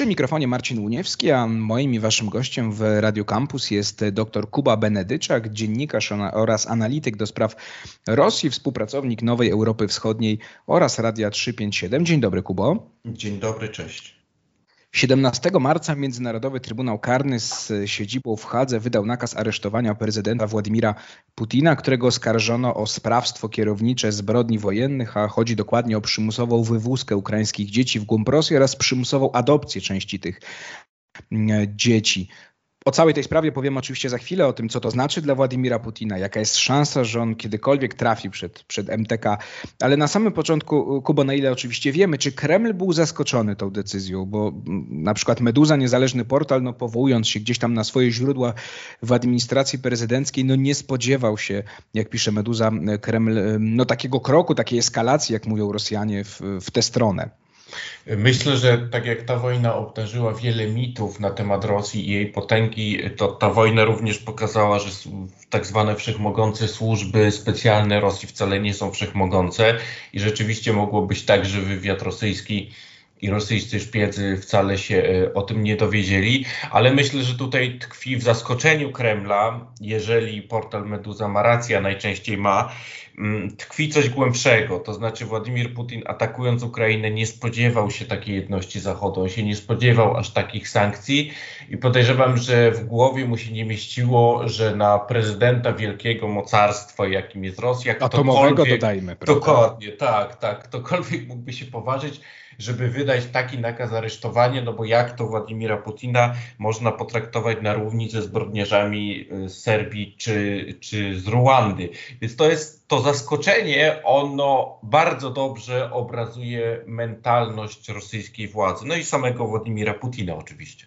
Przy mikrofonie Marcin Uniewski, a moim i waszym gościem w Radio Campus jest dr Kuba Benedyczak, dziennikarz oraz analityk do spraw Rosji, współpracownik Nowej Europy Wschodniej oraz Radia 357. Dzień dobry, Kubo. Dzień dobry, cześć. 17 marca Międzynarodowy Trybunał Karny z siedzibą w Hadze wydał nakaz aresztowania prezydenta Władimira Putina, którego oskarżono o sprawstwo kierownicze zbrodni wojennych, a chodzi dokładnie o przymusową wywózkę ukraińskich dzieci w głąb Rosji oraz przymusową adopcję części tych mm, dzieci. O całej tej sprawie powiem oczywiście za chwilę, o tym, co to znaczy dla Władimira Putina, jaka jest szansa, że on kiedykolwiek trafi przed, przed MTK. Ale na samym początku, Kubo, na ile oczywiście wiemy, czy Kreml był zaskoczony tą decyzją, bo na przykład Meduza, niezależny portal, no powołując się gdzieś tam na swoje źródła w administracji prezydenckiej, no nie spodziewał się, jak pisze Meduza, Kreml, no takiego kroku, takiej eskalacji, jak mówią Rosjanie, w, w tę stronę. Myślę, że tak jak ta wojna obdarzyła wiele mitów na temat Rosji i jej potęgi, to ta wojna również pokazała, że tak zwane wszechmogące służby specjalne Rosji wcale nie są wszechmogące i rzeczywiście mogło być tak, że wywiad rosyjski i rosyjscy szpiedzy wcale się e, o tym nie dowiedzieli, ale myślę, że tutaj tkwi w zaskoczeniu Kremla, jeżeli portal Meduza ma rację, najczęściej ma, mm, tkwi coś głębszego. To znaczy Władimir Putin atakując Ukrainę nie spodziewał się takiej jedności Zachodu, on się nie spodziewał aż takich sankcji i podejrzewam, że w głowie mu się nie mieściło, że na prezydenta wielkiego mocarstwa, jakim jest Rosja, atomowego dodajmy? Dokładnie, tak, tak, ktokolwiek mógłby się poważyć, żeby wydać taki nakaz aresztowania, no bo jak to Władimira Putina można potraktować na równi ze zbrodniarzami y, z Serbii czy, czy z Ruandy. Więc to jest to zaskoczenie, ono bardzo dobrze obrazuje mentalność rosyjskiej władzy, no i samego Władimira Putina oczywiście.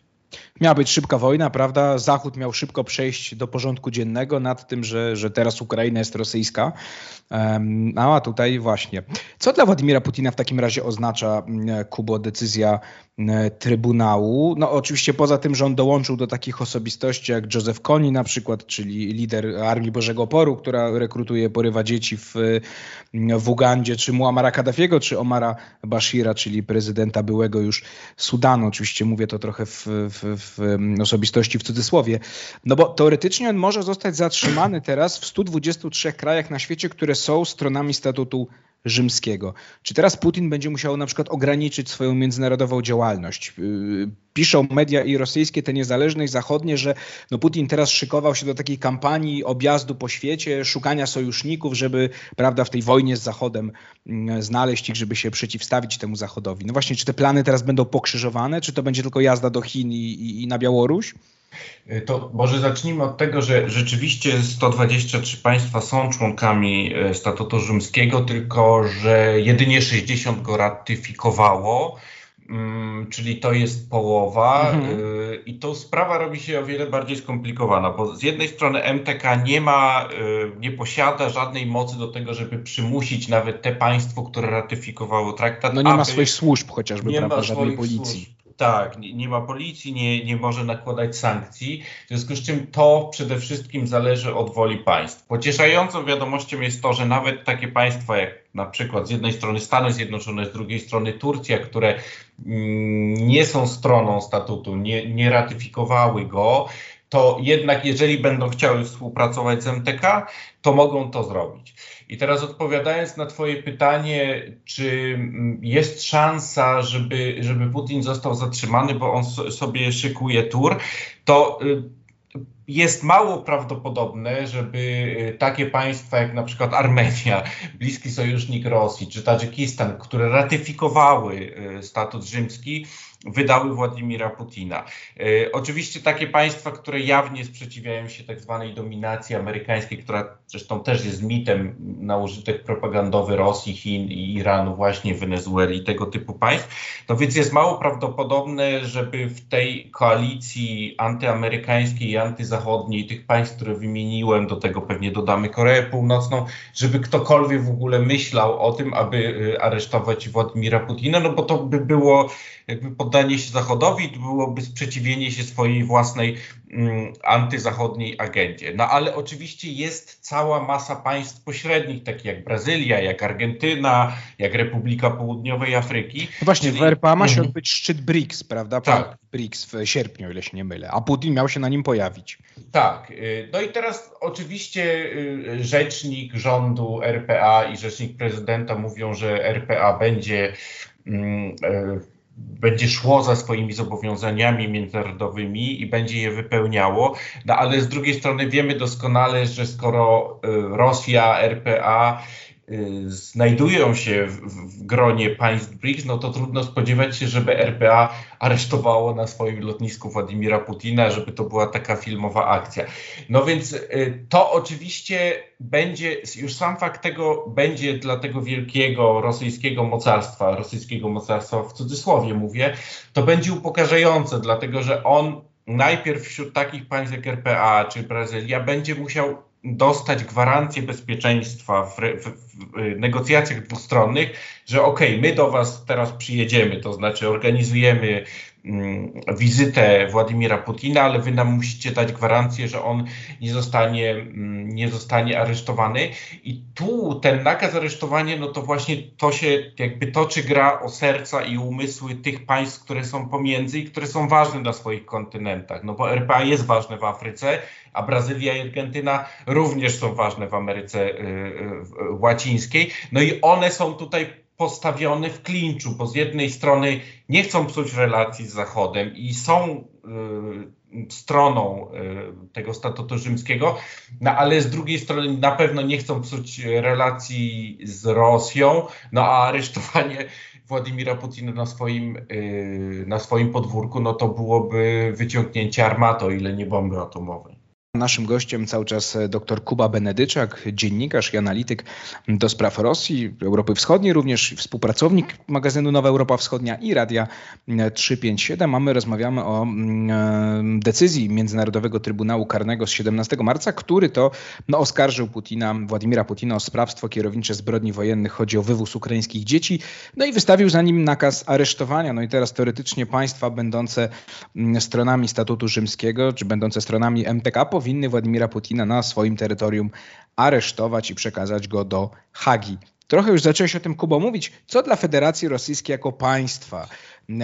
Miała być szybka wojna, prawda? Zachód miał szybko przejść do porządku dziennego nad tym, że, że teraz Ukraina jest rosyjska. No a tutaj właśnie. Co dla Władimira Putina w takim razie oznacza, mm, Kubo, decyzja mm, Trybunału? No oczywiście poza tym, że on dołączył do takich osobistości jak Józef Koni na przykład, czyli lider Armii Bożego Oporu, która rekrutuje, porywa dzieci w, mm, w Ugandzie, czy Muamara Kaddafiego, czy Omara Bashira, czyli prezydenta byłego już Sudanu. Oczywiście mówię to trochę w, w, w osobistości w cudzysłowie. No bo teoretycznie on może zostać zatrzymany teraz w 123 krajach na świecie, które są stronami statutu rzymskiego. Czy teraz Putin będzie musiał na przykład ograniczyć swoją międzynarodową działalność? Yy, piszą media i rosyjskie, te niezależne i zachodnie, że no Putin teraz szykował się do takiej kampanii objazdu po świecie, szukania sojuszników, żeby prawda, w tej wojnie z Zachodem mm, znaleźć ich, żeby się przeciwstawić temu Zachodowi. No właśnie, czy te plany teraz będą pokrzyżowane, czy to będzie tylko jazda do Chin i, i, i na Białoruś? Y, to może zacznijmy od tego, że rzeczywiście 123 państwa są członkami y, statutu rzymskiego, tylko że jedynie 60 go ratyfikowało. Mm, czyli to jest połowa mhm. Y, i to sprawa robi się o wiele bardziej skomplikowana, bo z jednej strony MTK nie ma, nie posiada żadnej mocy do tego, żeby przymusić nawet te państwo, które ratyfikowało traktat. No nie ma swoich służb chociażby, nie prawda, żadnej policji. Służb tak, nie, nie, ma policji, nie, nie może nakładać sankcji, w związku z czym to przede wszystkim zależy od woli państw. Pocieszającą wiadomością jest to, że nawet takie państwa jak na przykład z jednej strony Stany Zjednoczone, z drugiej strony Turcja, które mm, nie są stroną statutu, nie, nie ratyfikowały go, to jednak jeżeli będą chciały współpracować z MTK, to mogą to zrobić. I teraz odpowiadając na Twoje pytanie, czy mm, jest szansa, żeby, żeby Putin został zatrzymany, bo on sobie szykuje tur, to y, jest mało prawdopodobne, żeby y, takie państwa jak na przykład Armenia, bliski sojusznik Rosji, czy Tadżykistan, które ratyfikowały y, statut rzymski, wydały Władimira Putina. E, oczywiście takie państwa, które jawnie sprzeciwiają się tak zwanej dominacji amerykańskiej, która zresztą też jest mitem na użytek propagandowy Rosji, Chin i Iranu, właśnie Wenezueli i tego typu państw, no więc jest mało prawdopodobne, żeby w tej koalicji antyamerykańskiej i antyzachodniej, tych państw, które wymieniłem, do tego pewnie dodamy Koreę Północną, żeby ktokolwiek w ogóle myślał o tym, aby e, aresztować Władimira Putina, no bo to by było jakby pod poddanie się Zachodowi byłoby sprzeciwienie się swojej własnej mm, antyzachodniej agendzie. No ale oczywiście jest cała masa państw pośrednich, takich jak Brazylia, jak Argentyna, jak Republika Południowej Afryki. No właśnie, czyli... w RPA ma się mhm. odbyć szczyt BRICS, prawda? Tak. BRICS w sierpniu, o ile się nie mylę, a Putin miał się na nim pojawić. Tak. Y, no i teraz oczywiście y, rzecznik rządu RPA i rzecznik prezydenta mówią, że RPA będzie mm, y, będzie szło za swoimi zobowiązaniami międzynarodowymi i będzie je wypełniało, no ale z drugiej strony wiemy doskonale, że skoro Rosja, RPA Y, znajdują się w, w, gronie państw BRICS, no to trudno spodziewać się, żeby RPA aresztowało na swoim lotnisku Władimira Putina, żeby to była taka filmowa akcja. No więc y, to oczywiście będzie, już sam fakt tego będzie dla tego wielkiego rosyjskiego mocarstwa, rosyjskiego mocarstwa w cudzysłowie mówię, to będzie upokarzające, dlatego że on najpierw wśród takich państw jak RPA czy Brazylia będzie musiał dostać gwarancję bezpieczeństwa w, w, w, negocjacjach dwustronnych, że ok, my do Was teraz przyjedziemy, to znaczy organizujemy wizytę Władimira Putina, ale Wy nam musicie dać gwarancję, że on nie zostanie, mm, nie zostanie aresztowany. I tu ten nakaz aresztowania, no to właśnie to się jakby toczy gra o serca i umysły tych państw, które są pomiędzy i które są ważne na swoich kontynentach. No bo RPA jest ważne w Afryce, a Brazylia i Argentyna również są ważne w Ameryce y, y, łacińskiej. No i one są tutaj postawione w klinczu, bo z jednej strony nie chcą psuć relacji z Zachodem i są y, stroną tego statutu rzymskiego, no ale z drugiej strony na pewno nie chcą psuć relacji z Rosją, no a aresztowanie Władimira Putina na swoim, na swoim podwórku, no to byłoby wyciągnięcie armato, ile nie bomby atomowej. Naszym gościem cały czas e, dr Kuba Benedyczak, dziennikarz i analityk do spraw Rosji, Europy Wschodniej, również współpracownik magazynu Nowa Europa Wschodnia i Radia 357. A my rozmawiamy o mm, e, decyzji Międzynarodowego Trybunału Karnego z 17 marca, który to no, oskarżył Putina, Władimira Putina o sprawstwo kierownicze zbrodni wojennych. Chodzi o wywóz ukraińskich dzieci. No i wystawił za nim nakaz aresztowania. No i teraz teoretycznie państwa będące mm, stronami statutu rzymskiego, czy będące stronami MTK powinny Władimira Putina na swoim terytorium aresztować i przekazać go do Hagi. Trochę już zacząłeś o tym, Kubo, mówić. Co dla Federacji Rosyjskiej jako państwa,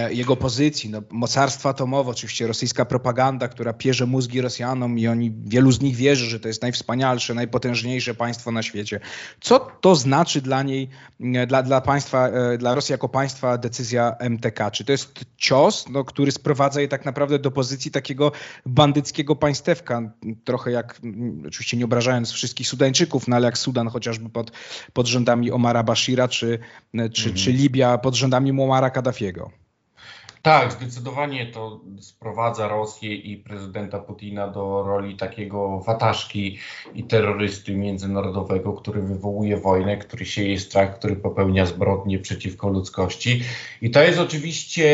jego pozycji. No, mocarstwo atomowe, oczywiście rosyjska propaganda, która pierze mózgi Rosjanom i oni, wielu z nich wierzy, że to jest najwspanialsze, najpotężniejsze państwo na świecie. Co to znaczy dla niej, dla, dla państwa, e, dla Rosji jako państwa decyzja MTK? Czy to jest cios, no, który sprowadza je tak naprawdę do pozycji takiego bandyckiego państewka, trochę jak, oczywiście nie obrażając wszystkich Sudańczyków, no ale jak Sudan chociażby pod, pod rządami Omara Bashira, czy, czy, mhm. czy Libia pod rządami Muammara Kaddafiego? Tak, zdecydowanie to sprowadza Rosję i prezydenta Putina do roli takiego wataszki i terrorysty międzynarodowego, który wywołuje wojnę, który sieje strach, który popełnia zbrodnie przeciwko ludzkości. I to jest oczywiście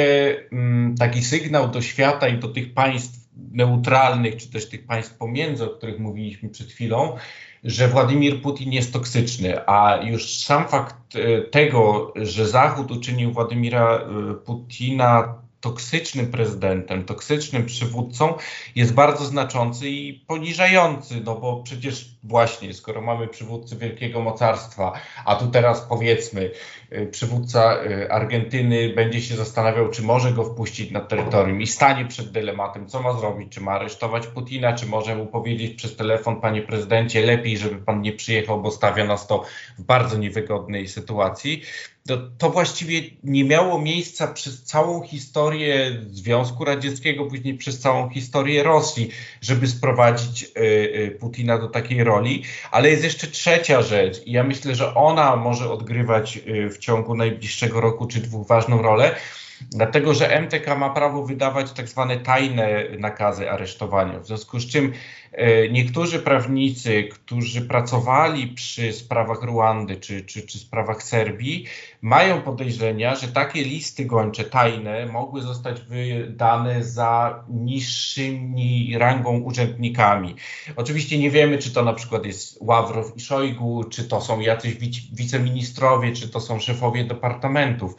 mm, taki sygnał do świata i do tych państw neutralnych, czy też tych państw pomiędzy, o których mówiliśmy przed chwilą, że Władimir Putin jest toksyczny, a już sam fakt e, tego, że Zachód uczynił Władimira e, Putina toksycznym prezydentem, toksycznym przywódcą jest bardzo znaczący i poniżający, no bo przecież właśnie, skoro mamy przywódcę wielkiego mocarstwa, a tu teraz powiedzmy, y, przywódca y, Argentyny będzie się zastanawiał, czy może go wpuścić na terytorium i stanie przed dylematem, co ma zrobić, czy ma aresztować Putina, czy może mu powiedzieć przez telefon, panie prezydencie, lepiej, żeby pan nie przyjechał, bo stawia nas to w bardzo niewygodnej sytuacji to, to właściwie nie miało miejsca przez całą historię Związku Radzieckiego, później przez całą historię Rosji, żeby sprowadzić y, y, Putina do takiej roli. Ale jest jeszcze trzecia rzecz, i ja myślę, że ona może odgrywać y, w ciągu najbliższego roku czy dwóch ważną rolę. Dlatego, że MTK ma prawo wydawać tak zwane tajne nakazy aresztowania, w związku z czym E, niektórzy prawnicy, którzy pracowali przy sprawach Ruandy czy, czy, czy sprawach Serbii, mają podejrzenia, że takie listy gończe tajne mogły zostać wydane za niższymi rangą urzędnikami. Oczywiście nie wiemy, czy to na przykład jest Ławrow i Szojgu, czy to są jacyś wiceministrowie, czy to są szefowie departamentów,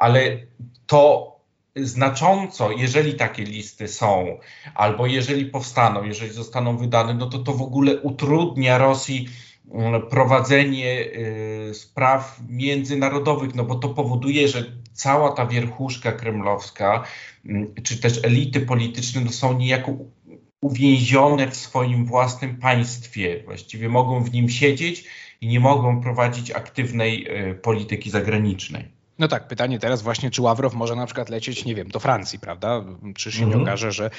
ale to znacząco, jeżeli takie listy są, albo jeżeli powstaną, jeżeli zostaną wydane, no to to w ogóle utrudnia Rosji mm, prowadzenie y, spraw międzynarodowych, no bo to powoduje, że cała ta wierchuszka kremlowska, mm, czy też elity polityczne no są niejako uwięzione w swoim własnym państwie. Właściwie mogą w nim siedzieć i nie mogą prowadzić aktywnej y, polityki zagranicznej. No tak, pytanie teraz właśnie, czy Ławrow może na przykład lecieć, nie wiem, do Francji, prawda? Czy się mhm. nie okaże, że,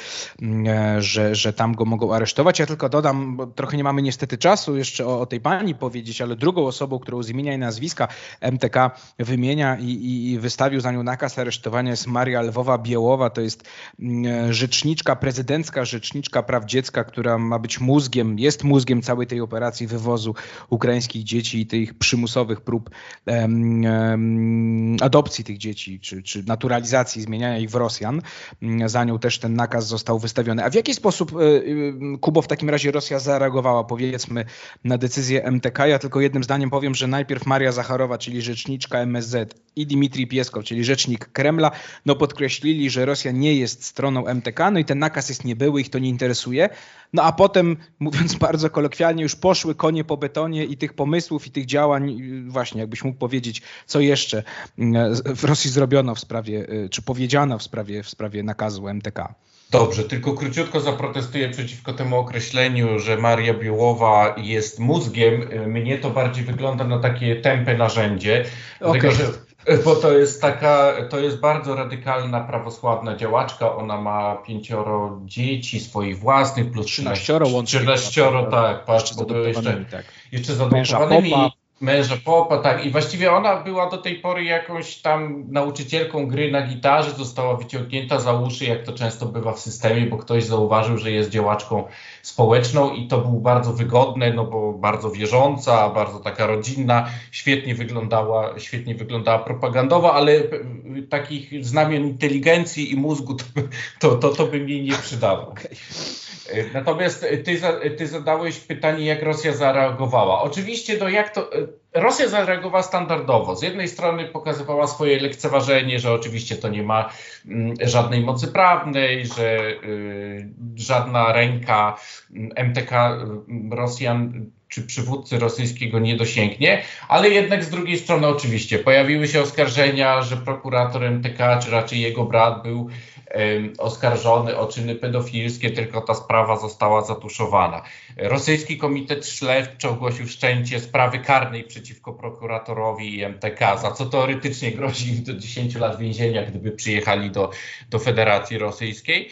mm, e, że, że tam go mogą aresztować? Ja tylko dodam, bo trochę nie mamy niestety czasu jeszcze o, o tej pani powiedzieć, ale drugą osobą, którą z imienia i nazwiska MTK wymienia i, i, i wystawił za nią nakaz aresztowania jest Maria Lwowa Biełowa, to jest mm, e, rzeczniczka, prezydencka rzeczniczka praw dziecka, która ma być mózgiem, jest mózgiem całej tej operacji wywozu ukraińskich dzieci i tych przymusowych prób um, um, adopcji tych dzieci, czy, czy naturalizacji, zmieniania ich w Rosjan. Mm, za nią też ten nakaz został wystawiony. A w jaki sposób, e, e, Kubo, w takim razie Rosja zareagowała, powiedzmy, na decyzję MTK? Ja tylko jednym zdaniem powiem, że najpierw Maria Zacharowa, czyli rzeczniczka MSZ i Dmitrij Pieskow, czyli rzecznik Kremla, no podkreślili, że Rosja nie jest stroną MTK, no i ten nakaz jest niebyły, ich to nie interesuje. No a potem, mówiąc bardzo kolokwialnie, już poszły konie po betonie i tych pomysłów i tych działań, właśnie jakbyś mógł powiedzieć, co jeszcze mm, w Rosji zrobiono w sprawie, y, czy powiedziano w sprawie, w sprawie nakazu MTK. Dobrze, tylko króciutko zaprotestuję przeciwko temu określeniu, że Maria Białowa jest mózgiem. Mnie to bardziej wygląda na takie tępe narzędzie. Okay. Dlatego, że bo to jest taka, to jest bardzo radykalna prawosławna działaczka. Ona ma pięcioro dzieci swoich własnych, plus 13 łącznie. 13, tak, patrz, bo to jeszcze, tak. jeszcze z adoptowanymi męża popa, tak. I właściwie ona była do tej pory jakąś tam nauczycielką gry na gitarze, została wyciągnięta za uszy, jak to często bywa w systemie, bo ktoś zauważył, że jest działaczką społeczną i to było bardzo wygodne, no bo bardzo wierząca, bardzo taka rodzinna, świetnie wyglądała, świetnie wyglądała propagandowo, ale takich znamion inteligencji i mózgu to, to, to, to by mi nie przydało. Okay. Natomiast ty, ty zadałeś pytanie, jak Rosja zareagowała. Oczywiście, no jak to. Rosja zareagowała standardowo. Z jednej strony pokazywała swoje lekceważenie, że oczywiście to nie ma mm, żadnej mocy prawnej, że y, żadna ręka MTK mm, Rosjan czy przywódcy rosyjskiego nie dosięgnie, ale jednak z drugiej strony oczywiście pojawiły się oskarżenia, że prokurator MTK, czy raczej jego brat był oskarżony o czyny pedofilskie, tylko ta sprawa została zatuszowana. Rosyjski Komitet Śledczy ogłosił wszczęcie sprawy karnej przeciwko prokuratorowi i MTK, za co teoretycznie grozi im do 10 lat więzienia, gdyby przyjechali do, do Federacji Rosyjskiej.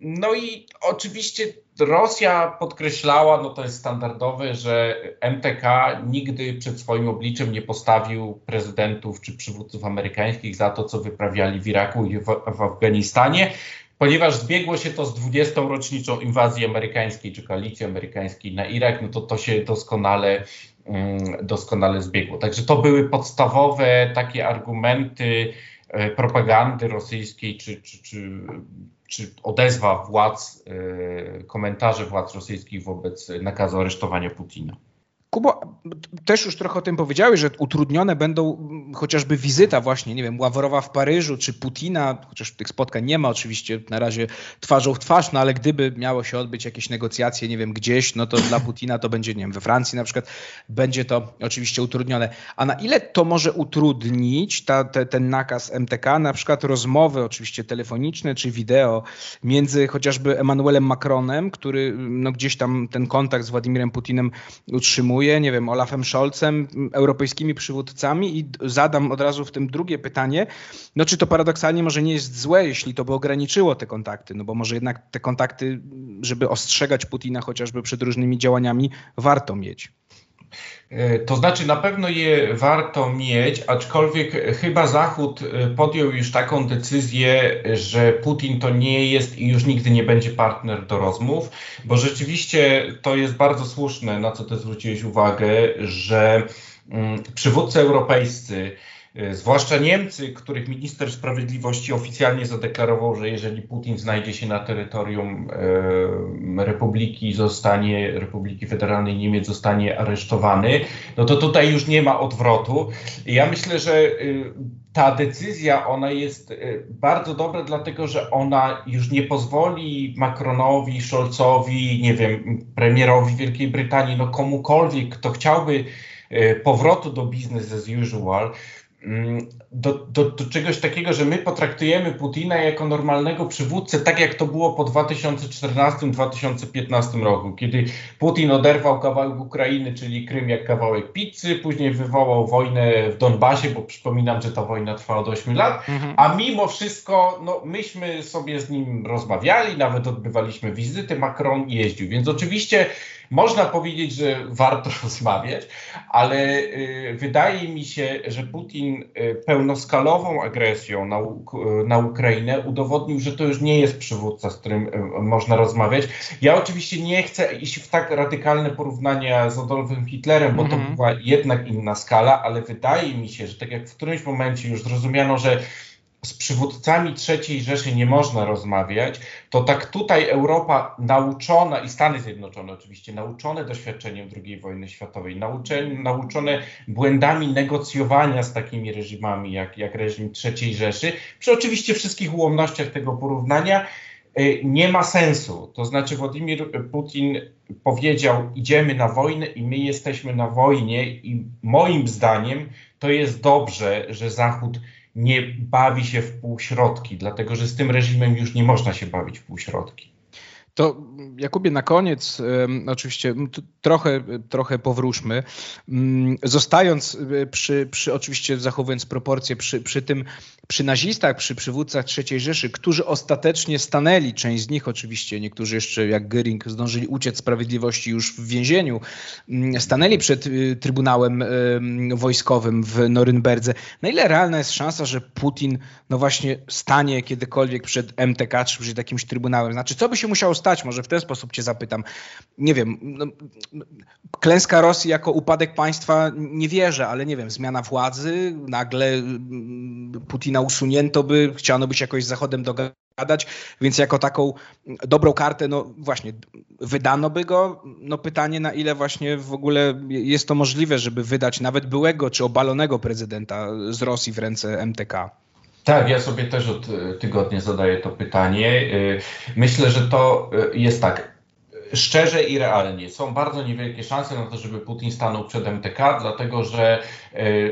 No i oczywiście Rosja podkreślała, no to jest standardowe, że MTK nigdy przed swoim obliczem nie postawił prezydentów czy przywódców amerykańskich za to, co wyprawiali w Iraku i w, w Afganistanie, ponieważ zbiegło się to z 20. rocznicą inwazji amerykańskiej czy koalicji amerykańskiej na Irak, no to to się doskonale, mm, doskonale zbiegło. Także to były podstawowe takie argumenty e, propagandy rosyjskiej czy, czy, czy czy odezwa władz, e, komentarze władz rosyjskich wobec nakazu aresztowania Putina. Kubo, też już trochę o tym powiedziałeś, że utrudnione będą chociażby wizyta właśnie, nie wiem, Ławrowa w Paryżu czy Putina, chociaż tych spotkań nie ma oczywiście na razie twarzą w twarz, no ale gdyby miało się odbyć jakieś negocjacje, nie wiem, gdzieś, no to dla Putina to będzie, nie wiem, we Francji na przykład, będzie to oczywiście utrudnione. A na ile to może utrudnić ta, te, ten nakaz MTK, na przykład rozmowy oczywiście telefoniczne czy wideo między chociażby Emmanuelem Macronem, który no gdzieś tam ten kontakt z Władimirem Putinem utrzymuje, nie wiem, Olafem Scholzem, europejskimi przywódcami i zadam od razu w tym drugie pytanie, no czy to paradoksalnie może nie jest złe, jeśli to by ograniczyło te kontakty, no bo może jednak te kontakty, żeby ostrzegać Putina chociażby przed różnymi działaniami, warto mieć. E, to znaczy, na pewno je warto mieć, aczkolwiek chyba Zachód e, podjął już taką decyzję, że Putin to nie jest i już nigdy nie będzie partner do rozmów, bo rzeczywiście to jest bardzo słuszne, na co ty zwróciłeś uwagę, że mm, przywódcy europejscy zwłaszcza Niemcy, których minister sprawiedliwości oficjalnie zadeklarował, że jeżeli Putin znajdzie się na terytorium e, Republiki zostanie, Republiki Federalnej Niemiec zostanie aresztowany, no to tutaj już nie ma odwrotu. Ja myślę, że e, ta decyzja, ona jest e, bardzo dobra, dlatego że ona już nie pozwoli Macronowi, Scholzowi, nie wiem, premierowi Wielkiej Brytanii, no komukolwiek, kto chciałby e, powrotu do business as usual, Mm, do, do, do, czegoś takiego, że my potraktujemy Putina jako normalnego przywódcę, tak jak to było po 2014-2015 roku, kiedy Putin oderwał kawałek Ukrainy, czyli Krym jak kawałek pizzy, później wywołał wojnę w Donbasie, bo przypominam, że ta wojna trwała od 8 lat, mhm. a mimo wszystko no, myśmy sobie z nim rozmawiali, nawet odbywaliśmy wizyty, Macron jeździł, więc oczywiście można powiedzieć, że warto rozmawiać, ale y, wydaje mi się, że Putin y, pełnoskalową agresją na, na Ukrainę udowodnił, że to już nie jest przywódca, z którym y, można rozmawiać. Ja oczywiście nie chcę iść w tak radykalne porównania z Adolfem Hitlerem, bo to mhm. była jednak inna skala, ale wydaje mi się, że tak jak w którymś momencie już zrozumiano, że z przywódcami III Rzeszy nie można rozmawiać, to tak tutaj Europa nauczona i Stany Zjednoczone oczywiście, nauczone doświadczeniem II wojny światowej, nauczone, błędami negocjowania z takimi reżimami jak, jak reżim III Rzeszy, przy oczywiście wszystkich ułomnościach tego porównania, y, nie ma sensu. To znaczy Władimir Putin powiedział, idziemy na wojnę i my jesteśmy na wojnie i moim zdaniem to jest dobrze, że Zachód nie bawi się w półśrodki, dlatego że z tym reżimem już nie można się bawić w półśrodki. To Jakubie, na koniec, oczywiście trochę, trochę powróćmy. Mm, zostając e, przy, przy oczywiście zachowując proporcje, przy, przy tym, przy nazistach, przy przywódcach III Rzeszy, którzy ostatecznie stanęli, część z nich oczywiście, niektórzy jeszcze jak Göring zdążyli uciec sprawiedliwości już w więzieniu, stanęli przed e, Trybunałem Wojskowym w Norymberdze. Na ile realna jest szansa, że Putin no właśnie stanie kiedykolwiek przed MTK czy przed jakimś trybunałem? Znaczy, co by się musiało stać? Może w ten sposób cię zapytam. Nie wiem, no, klęska Rosji jako upadek państwa nie wierzę, ale nie wiem, zmiana władzy, nagle mm, Putina usunięto by, chciano być jakoś z Zachodem dogadać, więc jako taką dobrą kartę, no właśnie, wydano by go. No pytanie, na ile właśnie w ogóle jest to możliwe, żeby wydać nawet byłego czy obalonego prezydenta z Rosji w ręce MTK. Tak, ja sobie też od e, tygodnia zadaję to pytanie. E, myślę, że to e, jest tak. Szczerze i realnie są bardzo niewielkie szanse na to, żeby Putin stanął przed MTK, dlatego że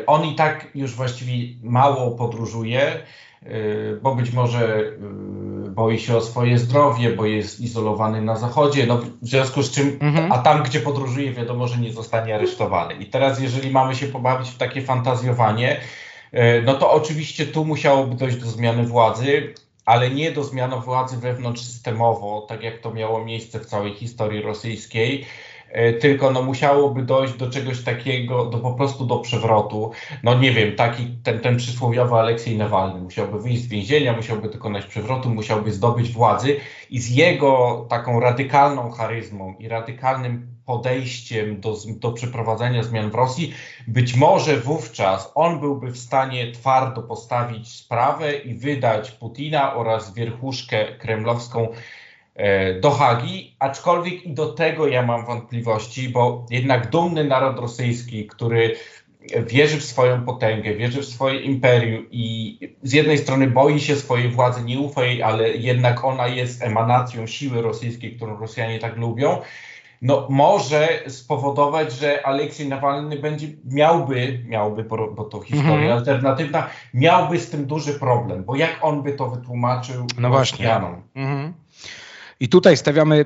on i tak już właściwie mało podróżuje, bo być może boi się o swoje zdrowie, bo jest izolowany na zachodzie, no w związku z czym, mhm. a tam gdzie podróżuje wiadomo, że nie zostanie aresztowany. I teraz jeżeli mamy się pobawić w takie fantazjowanie, no to oczywiście tu musiałoby dojść do zmiany władzy, ale nie do zmiany władzy wewnątrzsystemowo, tak jak to miało miejsce w całej historii rosyjskiej e, tylko no musiałoby dojść do czegoś takiego, do po prostu do przewrotu. No nie wiem, taki ten, ten przysłowiowy Aleksiej Nawalny musiałby wyjść z więzienia, musiałby dokonać przewrotu, musiałby zdobyć władzy i z jego taką radykalną charyzmą i radykalnym podejściem do, do przeprowadzenia zmian w Rosji, być może wówczas on byłby w stanie twardo postawić sprawę i wydać Putina oraz wierchuszkę kremlowską e, do Hagi, aczkolwiek i do tego ja mam wątpliwości, bo jednak dumny naród rosyjski, który wierzy w swoją potęgę, wierzy w swoje imperium i z jednej strony boi się swojej władzy, nie ufa jej, ale jednak ona jest emanacją siły rosyjskiej, którą Rosjanie tak lubią no, może spowodować, że Aleksiej Nawalny będzie, miałby, miałby, bo to historia mhm. alternatywna, miałby z tym duży problem, bo jak on by to wytłumaczył no właśnie. Mhm. I tutaj stawiamy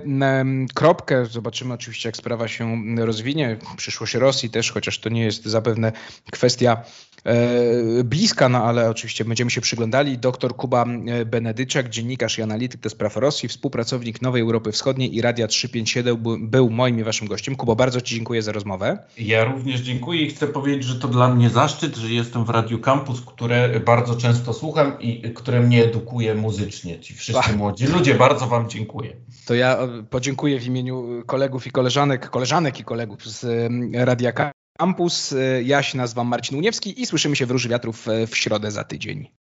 kropkę. Zobaczymy oczywiście, jak sprawa się rozwinie. Przyszłość Rosji też, chociaż to nie jest zapewne kwestia E, bliska, no ale oczywiście będziemy się przyglądali. Doktor Kuba e, Benedyczak, dziennikarz i analityk do spraw Rosji, współpracownik Nowej Europy Wschodniej i Radia 357 był moim i waszym gościem. Kubo, bardzo ci dziękuję za rozmowę. Ja również dziękuję i chcę powiedzieć, że to dla mnie zaszczyt, że jestem w Radiu Campus, które bardzo często słucham i które mnie edukuje muzycznie. Ci wszyscy młodzi ludzie, bardzo wam dziękuję. To ja podziękuję w imieniu kolegów i koleżanek, koleżanek i kolegów z Radia Campus Campus. Ja się nazywam Marcin Uniewski i słyszymy się w Róży Wiatrów w środę za tydzień.